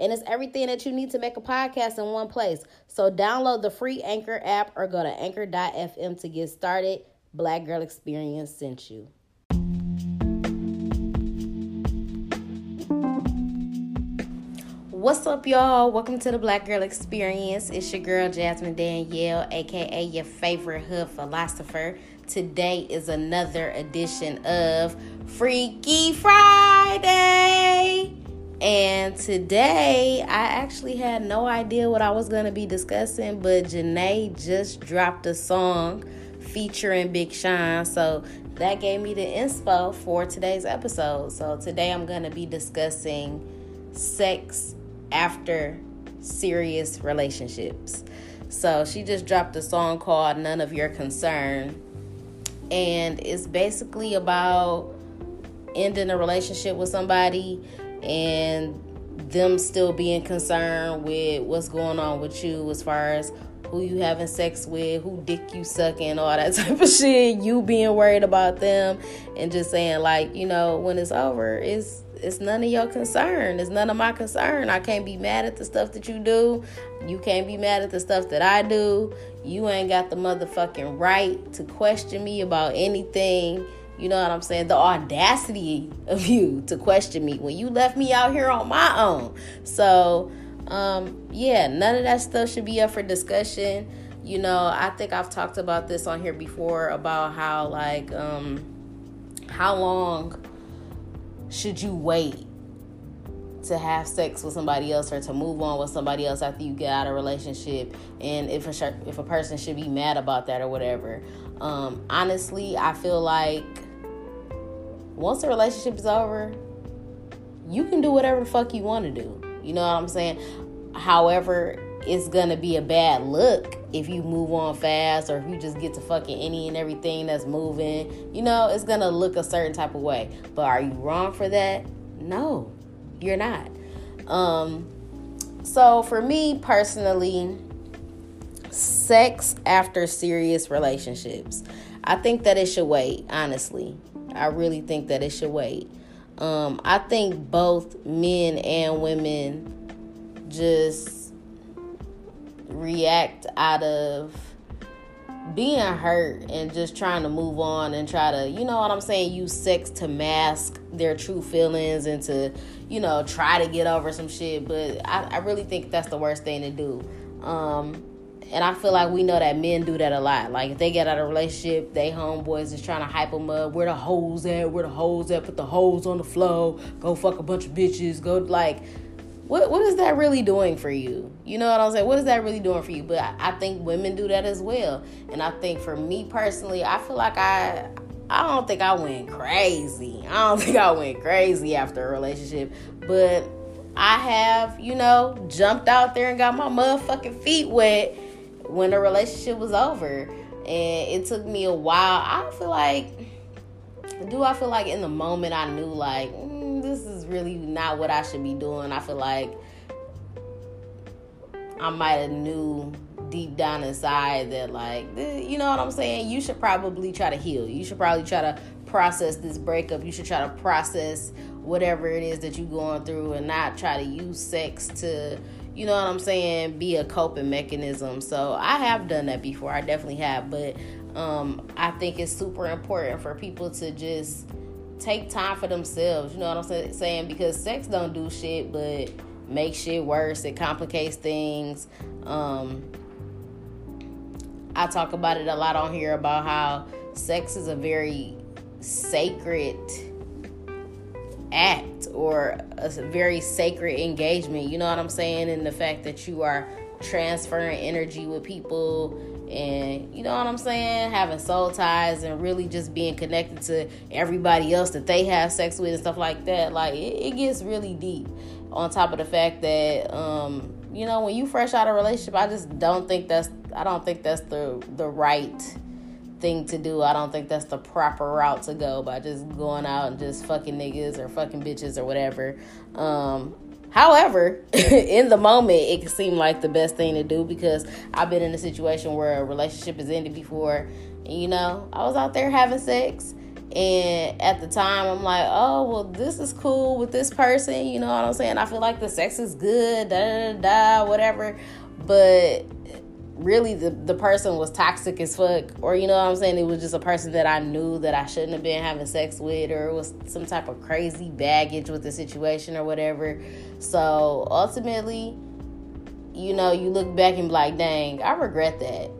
And it's everything that you need to make a podcast in one place. So download the free Anchor app or go to anchor.fm to get started. Black Girl Experience sent you. What's up, y'all? Welcome to the Black Girl Experience. It's your girl, Jasmine Danielle, aka your favorite hood philosopher. Today is another edition of Freaky Friday. And today, I actually had no idea what I was going to be discussing, but Jhené just dropped a song featuring Big Sean. So that gave me the inspo for today's episode. So today, I'm going to be discussing sex after serious relationships. So she just dropped a song called None of Your Concern and it's basically about ending a relationship with somebody and them still being concerned with what's going on with you as far as who you having sex with, who dick you sucking, all that type of shit. You being worried about them and just saying like, you know, when it's over, it's it's none of your concern. It's none of my concern. I can't be mad at the stuff that you do. You can't be mad at the stuff that I do. You ain't got the motherfucking right to question me about anything. You know what I'm saying? The audacity of you to question me when you left me out here on my own. So, um, yeah, none of that stuff should be up for discussion. You know, I think I've talked about this on here before about how, like, um, how long should you wait to have sex with somebody else or to move on with somebody else after you get out of a relationship and if a if a person should be mad about that or whatever um, honestly i feel like once the relationship is over you can do whatever the fuck you want to do. You know what i'm saying? However it's gonna be a bad look if you move on fast or if you just get to fucking any and everything that's moving. You know it's gonna look a certain type of way. But are you wrong for that? No you're not. Um, so for me personally, sex after serious relationships, I think that it should wait. Honestly, I really think that it should wait. Um, I think both men and women just react out of being hurt and just trying to move on and try to, you know what I'm saying, use sex to mask their true feelings and to, you know, try to get over some shit. But I, I really think that's the worst thing to do. Um, and I feel like we know that men do that a lot. Like if they get out of a relationship, they homeboys is trying to hype them up. Where the hoes at? Where the hoes at? Put the hoes on the floor. Go fuck a bunch of bitches. Go like what what is that really doing for you? You know what I'm saying? What is that really doing for you? But I, I, think women do that as well. And I think for me personally, I feel like I I don't think I went crazy. I don't think I went crazy after a relationship, but I have, you know, jumped out there and got my motherfucking feet wet when the relationship was over. And it took me a while. I feel like do I feel like in the moment I knew like mm, this is really not what I should be doing. I feel like I might have knew deep down inside that like you know what I'm saying you should probably try to heal you should probably try to process this breakup you should try to process whatever it is that you're going through and not try to use sex to you know what I'm saying be a coping mechanism so I have done that before I definitely have but um, I think it's super important for people to just take time for themselves. You know what I'm saying? Because sex don't do shit, but make shit worse. It complicates things. Um, I talk about it a lot on here about how sex is a very sacred act or a very sacred engagement. You know what I'm saying? And the fact that you are transferring energy with people and you know what I'm saying, having soul ties and really just being connected to everybody else that they have sex with and stuff like that. Like it, it gets really deep. On top of the fact that um, you know, when you fresh out of a relationship, I just don't think that's I don't think that's the the right thing to do. I don't think that's the proper route to go by just going out and just fucking niggas or fucking bitches or whatever. Um, however, in the moment, it could seem like the best thing to do because I've been in a situation where a relationship has ended before. And, you know, I was out there having sex. And at the time, I'm like, oh, well, this is cool with this person. You know what I'm saying? I feel like the sex is good, da da da, whatever. But really the, the person was toxic as fuck or you know what i'm saying? It was just a person that i knew that i shouldn't have been having sex with or it was some type of crazy baggage with the situation or whatever. So ultimately you know you look back and be like dang i regret that.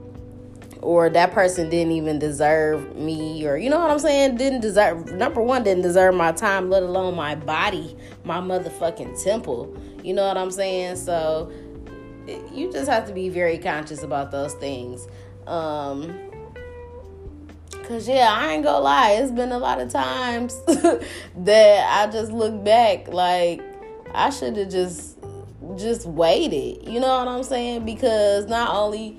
Or that person didn't even deserve me or you know what i'm saying? Didn't deserve number one didn't deserve my time let alone my body my motherfucking temple. You know what i'm saying? So you just have to be very conscious about those things. Um, Cause yeah, I ain't gonna lie, it's been a lot of times that I just look back like I should have just just waited. You know what I'm saying? Because not only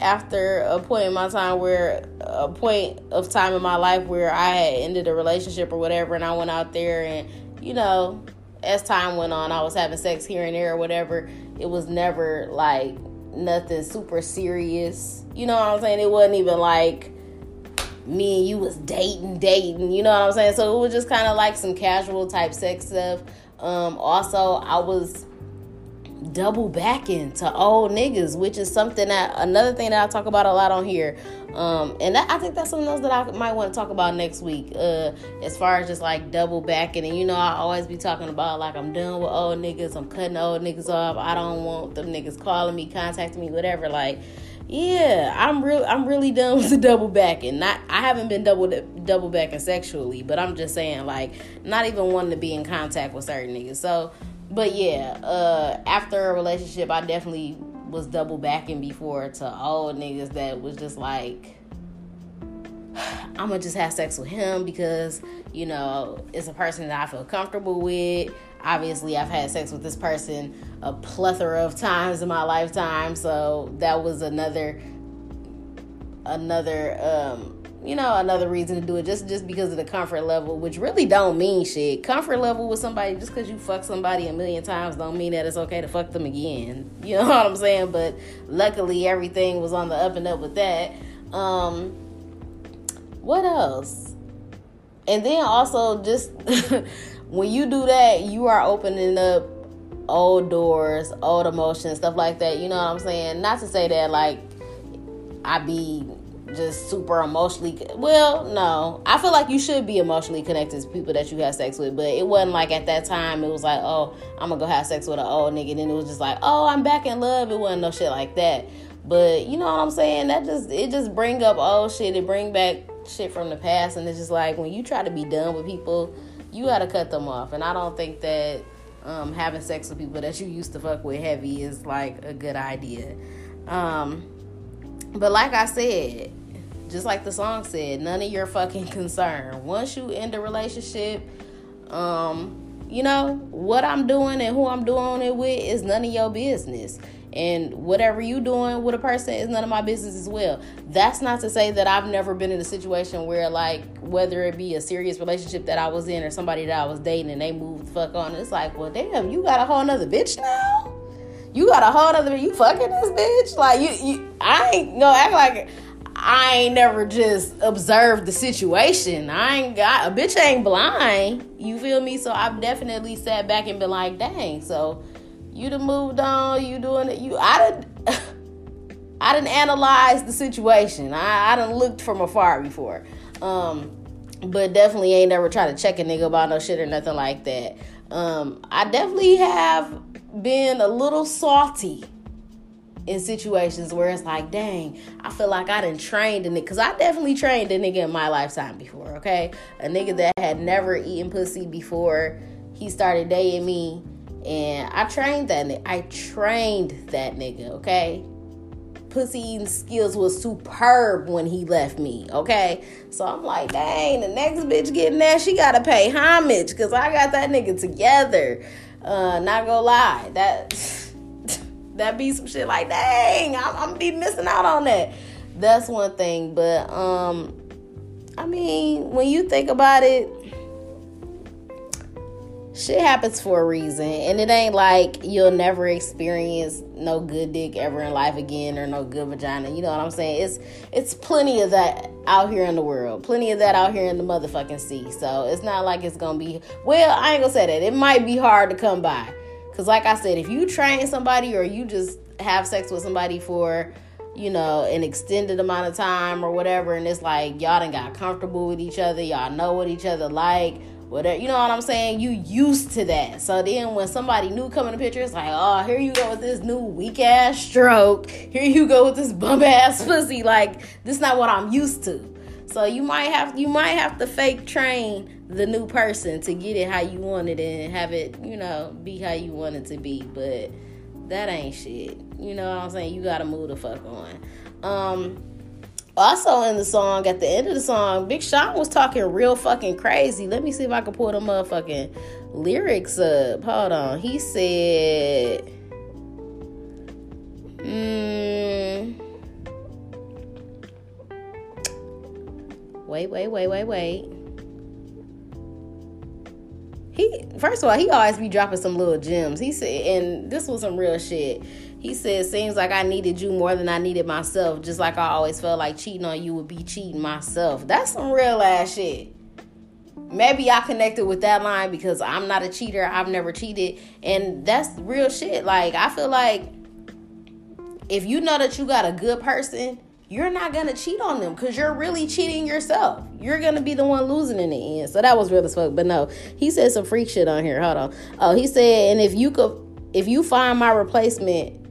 after a point in my time where a point of time in my life where I had ended a relationship or whatever, and I went out there and you know as time went on, I was having sex here and there or whatever. It was never like nothing super serious. You know what I'm saying? It wasn't even like me and you was dating, dating. You know what I'm saying? So it was just kind of like some casual type sex stuff. Um, also, I was double backing to old niggas, which is something that another thing that I talk about a lot on here. Um, and that, I think that's something else that I might want to talk about next week. Uh, as far as just like double backing, and you know, I always be talking about like I'm done with old niggas, I'm cutting old niggas off. I don't want them niggas calling me, contacting me, whatever. Like, yeah, I'm real. I'm really done with the double backing. Not, I haven't been double double backing sexually, but I'm just saying like not even wanting to be in contact with certain niggas. So but yeah, uh, after a relationship, I definitely was double backing before to old niggas that was just like, I'm gonna just have sex with him because you know it's a person that I feel comfortable with. Obviously, I've had sex with this person a plethora of times in my lifetime, so that was another another um, you know, another reason to do it just just because of the comfort level, which really don't mean shit. Comfort level with somebody just because you fuck somebody a million times don't mean that it's okay to fuck them again. You know what I'm saying? But luckily everything was on the up and up with that. Um what else? And then also just when you do that, you are opening up old doors, old emotions, stuff like that. You know what I'm saying? Not to say that like I be just super emotionally well no. I feel like you should be emotionally connected to people that you have sex with but it wasn't like at that time it was like oh i'm gonna go have sex with an old nigga and then it was just like oh i'm back in love. It wasn't no shit like that. But you know what i'm saying? That just it just bring up old shit. It bring back shit from the past and it's just like when you try to be done with people you gotta cut them off. And i don't think that um, having sex with people that you used to fuck with heavy is like a good idea. Um, but like I said, just like the song said, none of your fucking concern. Once you end a relationship, um, you know, what I'm doing and who I'm doing it with is none of your business. And whatever you doing with a person is none of my business as well. That's not to say that I've never been in a situation where like whether it be a serious relationship that I was in or somebody that I was dating and they moved the fuck on. It's like, well damn, you got a whole nother bitch now? You got a whole other you fucking this bitch? Like you, you I ain't gonna act like I ain't never just observed the situation. I ain't got a bitch ain't blind. You feel me? So I've definitely sat back and been like, dang, so you done moved on, you doing it, you I didn't I didn't analyze the situation. I, I done looked from afar before. Um, but definitely ain't never tried to check a nigga about no shit or nothing like that. Um, I definitely have been a little salty in situations where it's like, dang, I feel like I didn't train a nigga. Because I definitely trained a nigga in my lifetime before, okay? A nigga that had never eaten pussy before he started dating me. And I trained that nigga. I trained that nigga, okay? Pussy eating skills was superb when he left me, okay? So I'm like, dang, the next bitch getting that, she gotta pay homage because I got that nigga together. Uh, not gonna lie, that that be some shit like, dang, I'm, I'm be missing out on that. That's one thing. But um, I mean, when you think about it, shit happens for a reason and it ain't like you'll never experience no good dick ever in life again or no good vagina. You know what i'm saying? It's it's plenty of that out here in the world. Plenty of that out here in the motherfucking sea. So it's not like it's gonna be well i ain't gonna say that. It might be hard to come by. Because like i said if you train somebody or you just have sex with somebody for you know, an extended amount of time or whatever, and it's like y'all done got comfortable with each other, y'all know what each other like, whatever. You know what I'm saying? You used to that. So then when somebody new come in the picture, it's like, oh, here you go with this new weak ass stroke. Here you go with this bum ass pussy. Like this not what I'm used to. So you might have you might have to fake train the new person to get it how you want it and have it, you know, be how you want it to be. But that ain't shit. You know what I'm saying? You gotta move the fuck on. Um also in the song, at the end of the song, Big Sean was talking real fucking crazy. Let me see if I can pull the motherfucking lyrics up. Hold on. He said, mm, wait, wait, wait, wait, wait. He first of all, he always be dropping some little gems. He said, and this was some real shit. He said, Seems like I needed you more than I needed myself, just like I always felt like cheating on you would be cheating myself. That's some real ass shit. Maybe I connected with that line because I'm not a cheater. I've never cheated. And that's real shit. Like, I feel like if you know that you got a good person, you're not gonna cheat on them because you're really cheating yourself. You're gonna be the one losing in the end. So that was real as fuck. But no, he said some freak shit on here. Hold on. Oh, he said, and if you could, if you find my replacement,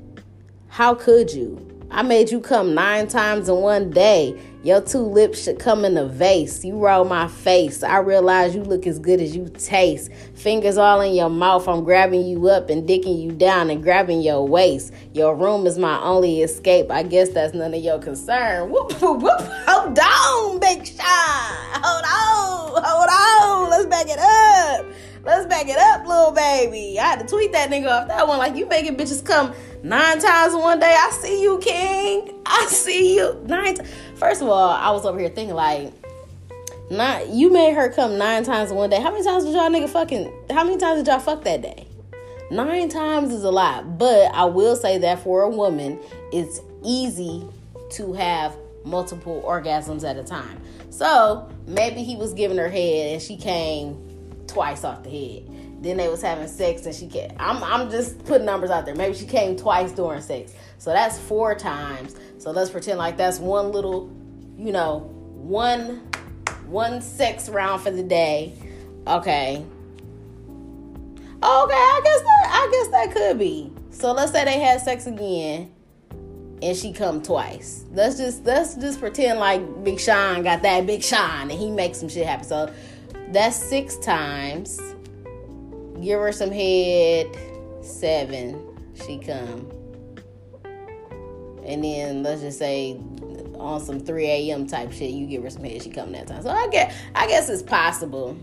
how could you? I made you come nine times in one day. Your two lips should come in a vase. You roll my face. I realize you look as good as you taste. Fingers all in your mouth. I'm grabbing you up and dicking you down and grabbing your waist. Your room is my only escape. I guess that's none of your concern. Whoop, whoop, whoop. Hold on, Big Sean. Hold on. Hold on. Let's back it up. Let's back it up, little baby. I had to tweet that nigga off that one. Like, you making bitches come nine times in one day. I see you, King. I see you. Nine. T- First of all, I was over here thinking, like, not you made her come nine times in one day. How many times did y'all nigga fucking, how many times did y'all fuck that day? Nine times is a lot. But I will say that for a woman, it's easy to have multiple orgasms at a time. So maybe he was giving her head and she came twice off the head. Then they was having sex and she came. I'm I'm just putting numbers out there. Maybe she came twice during sex. So that's four times. So let's pretend like that's one little, you know, one one sex round for the day. Okay. Okay, I guess that I guess that could be. So let's say they had sex again and she come twice. Let's just let's just pretend like Big Sean got that Big Sean and he makes some shit happen. So that's six times. Give her some head. Seven. She come. And then let's just say on some 3 a.m. type shit, you give her some head, she come that time. So I guess I guess it's possible.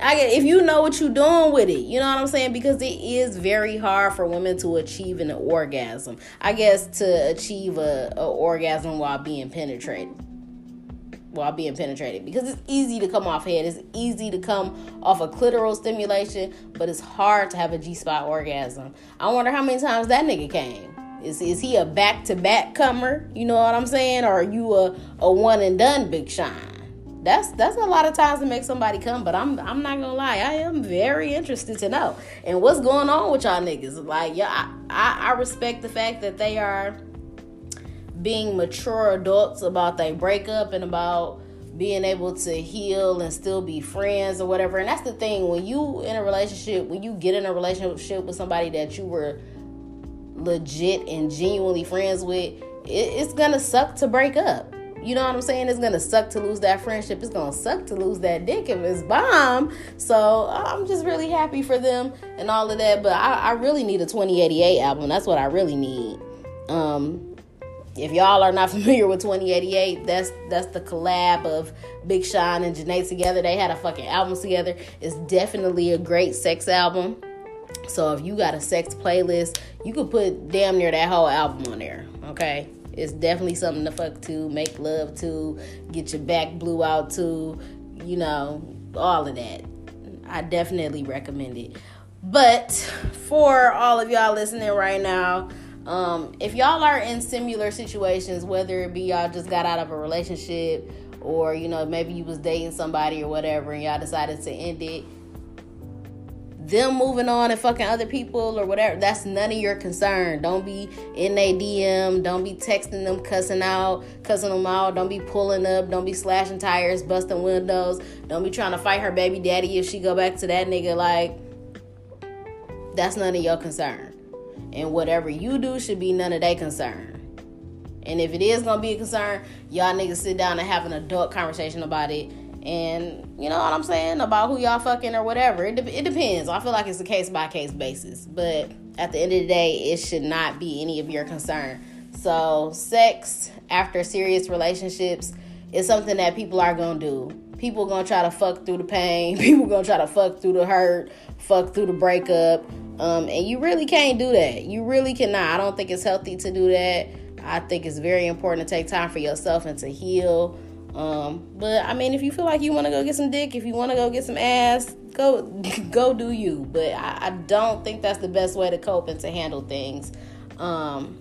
I guess if you know what you're doing with it, you know what I'm saying? Because it is very hard for women to achieve an orgasm. I guess to achieve a, a orgasm while being penetrated while being penetrated because it's easy to come off head. It's easy to come off a clitoral stimulation, but it's hard to have a G spot orgasm. I wonder how many times that nigga came. Is is he a back to back comer? You know what I'm saying? Or are you a, a one and done Big shine? That's that's a lot of times to make somebody come, but I'm I'm not gonna lie, I am very interested to know. And what's going on with y'all niggas? Like, yeah, I, I, I respect the fact that they are being mature adults about their breakup and about being able to heal and still be friends or whatever. And that's the thing when you in a relationship, when you get in a relationship with somebody that you were legit and genuinely friends with, it, it's gonna suck to break up. You know what I'm saying? It's gonna suck to lose that friendship. It's gonna suck to lose that dick if it's bomb. So I'm just really happy for them and all of that. But I, I really need a 2088 album. That's what I really need. Um, if y'all are not familiar with 2088, that's that's the collab of Big Sean and Jhené together. They had a fucking album together. It's definitely a great sex album. So if you got a sex playlist, you could put damn near that whole album on there. Okay. It's definitely something to fuck to, make love to, get your back blew out to, you know, all of that. I definitely recommend it. But for all of y'all listening right now, um, if y'all are in similar situations, whether it be y'all just got out of a relationship or you know maybe you was dating somebody or whatever and y'all decided to end it them moving on and fucking other people or whatever, that's none of your concern. Don't be in a DM. Don't be texting them, cussing out, cussing them out. Don't be pulling up. Don't be slashing tires, busting windows. Don't be trying to fight her baby daddy if she go back to that nigga. Like, that's none of your concern. And whatever you do should be none of their concern. And if it is gonna be a concern, y'all niggas sit down and have an adult conversation about it and you know what I'm saying about who y'all fucking or whatever. It, de- it depends. I feel like it's a case by case basis, but at the end of the day, it should not be any of your concern. So, sex after serious relationships is something that people are gonna do. People gonna try to fuck through the pain. People gonna try to fuck through the hurt, fuck through the breakup. Um, and you really can't do that. You really cannot. I don't think it's healthy to do that. I think it's very important to take time for yourself and to heal. Um, but I mean, if you feel like you want to go get some dick, if you want to go get some ass, go go do you. But I, I, don't think that's the best way to cope and to handle things. Um,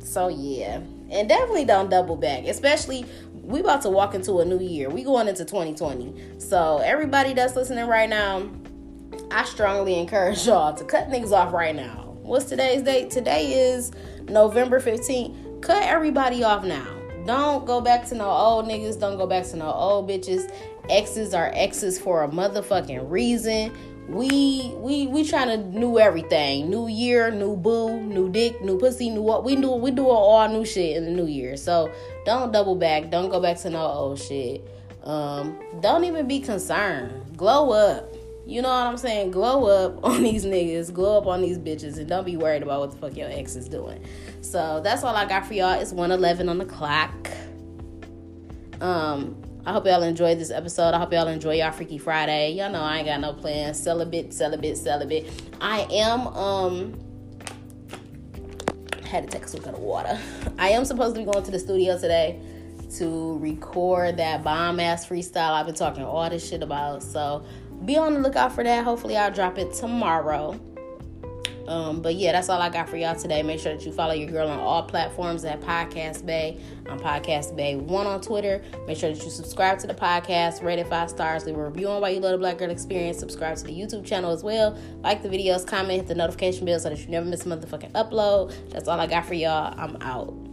so yeah, and definitely don't double back, especially we about to walk into a new year. We going into 2020. So everybody that's listening right now, I strongly encourage y'all to cut niggas off right now. What's today's date? Today is November 15th. Cut everybody off now don't go back to no old niggas. Don't go back to no old bitches. Exes are exes for a motherfucking reason. We we we trying to new everything. New year, new boo, new dick, new pussy, new what we do we do all new shit in the new year. So don't double back. Don't go back to no old shit. Um, don't even be concerned. Glow up. You know what I'm saying? Glow up on these niggas, glow up on these bitches, and don't be worried about what the fuck your ex is doing. So that's all I got for y'all. It's 111 on the clock. Um, I hope y'all enjoyed this episode. I hope y'all enjoy y'all Freaky Friday. Y'all know I ain't got no plans. Celibate, celibate, celibate. I am um had to take a sip of water. I am supposed to be going to the studio today to record that bomb ass freestyle I've been talking all this shit about. So be on the lookout for that. Hopefully, I'll drop it tomorrow. Um, but yeah, that's all I got for y'all today. Make sure that you follow your girl on all platforms at Podcast Bay. on Podcast Bay One on Twitter. Make sure that you subscribe to the podcast, rate it five stars, leave a review on why you love the Black Girl Experience. Subscribe to the YouTube channel as well. Like the videos, comment, hit the notification bell so that you never miss a motherfucking upload. That's all I got for y'all. I'm out.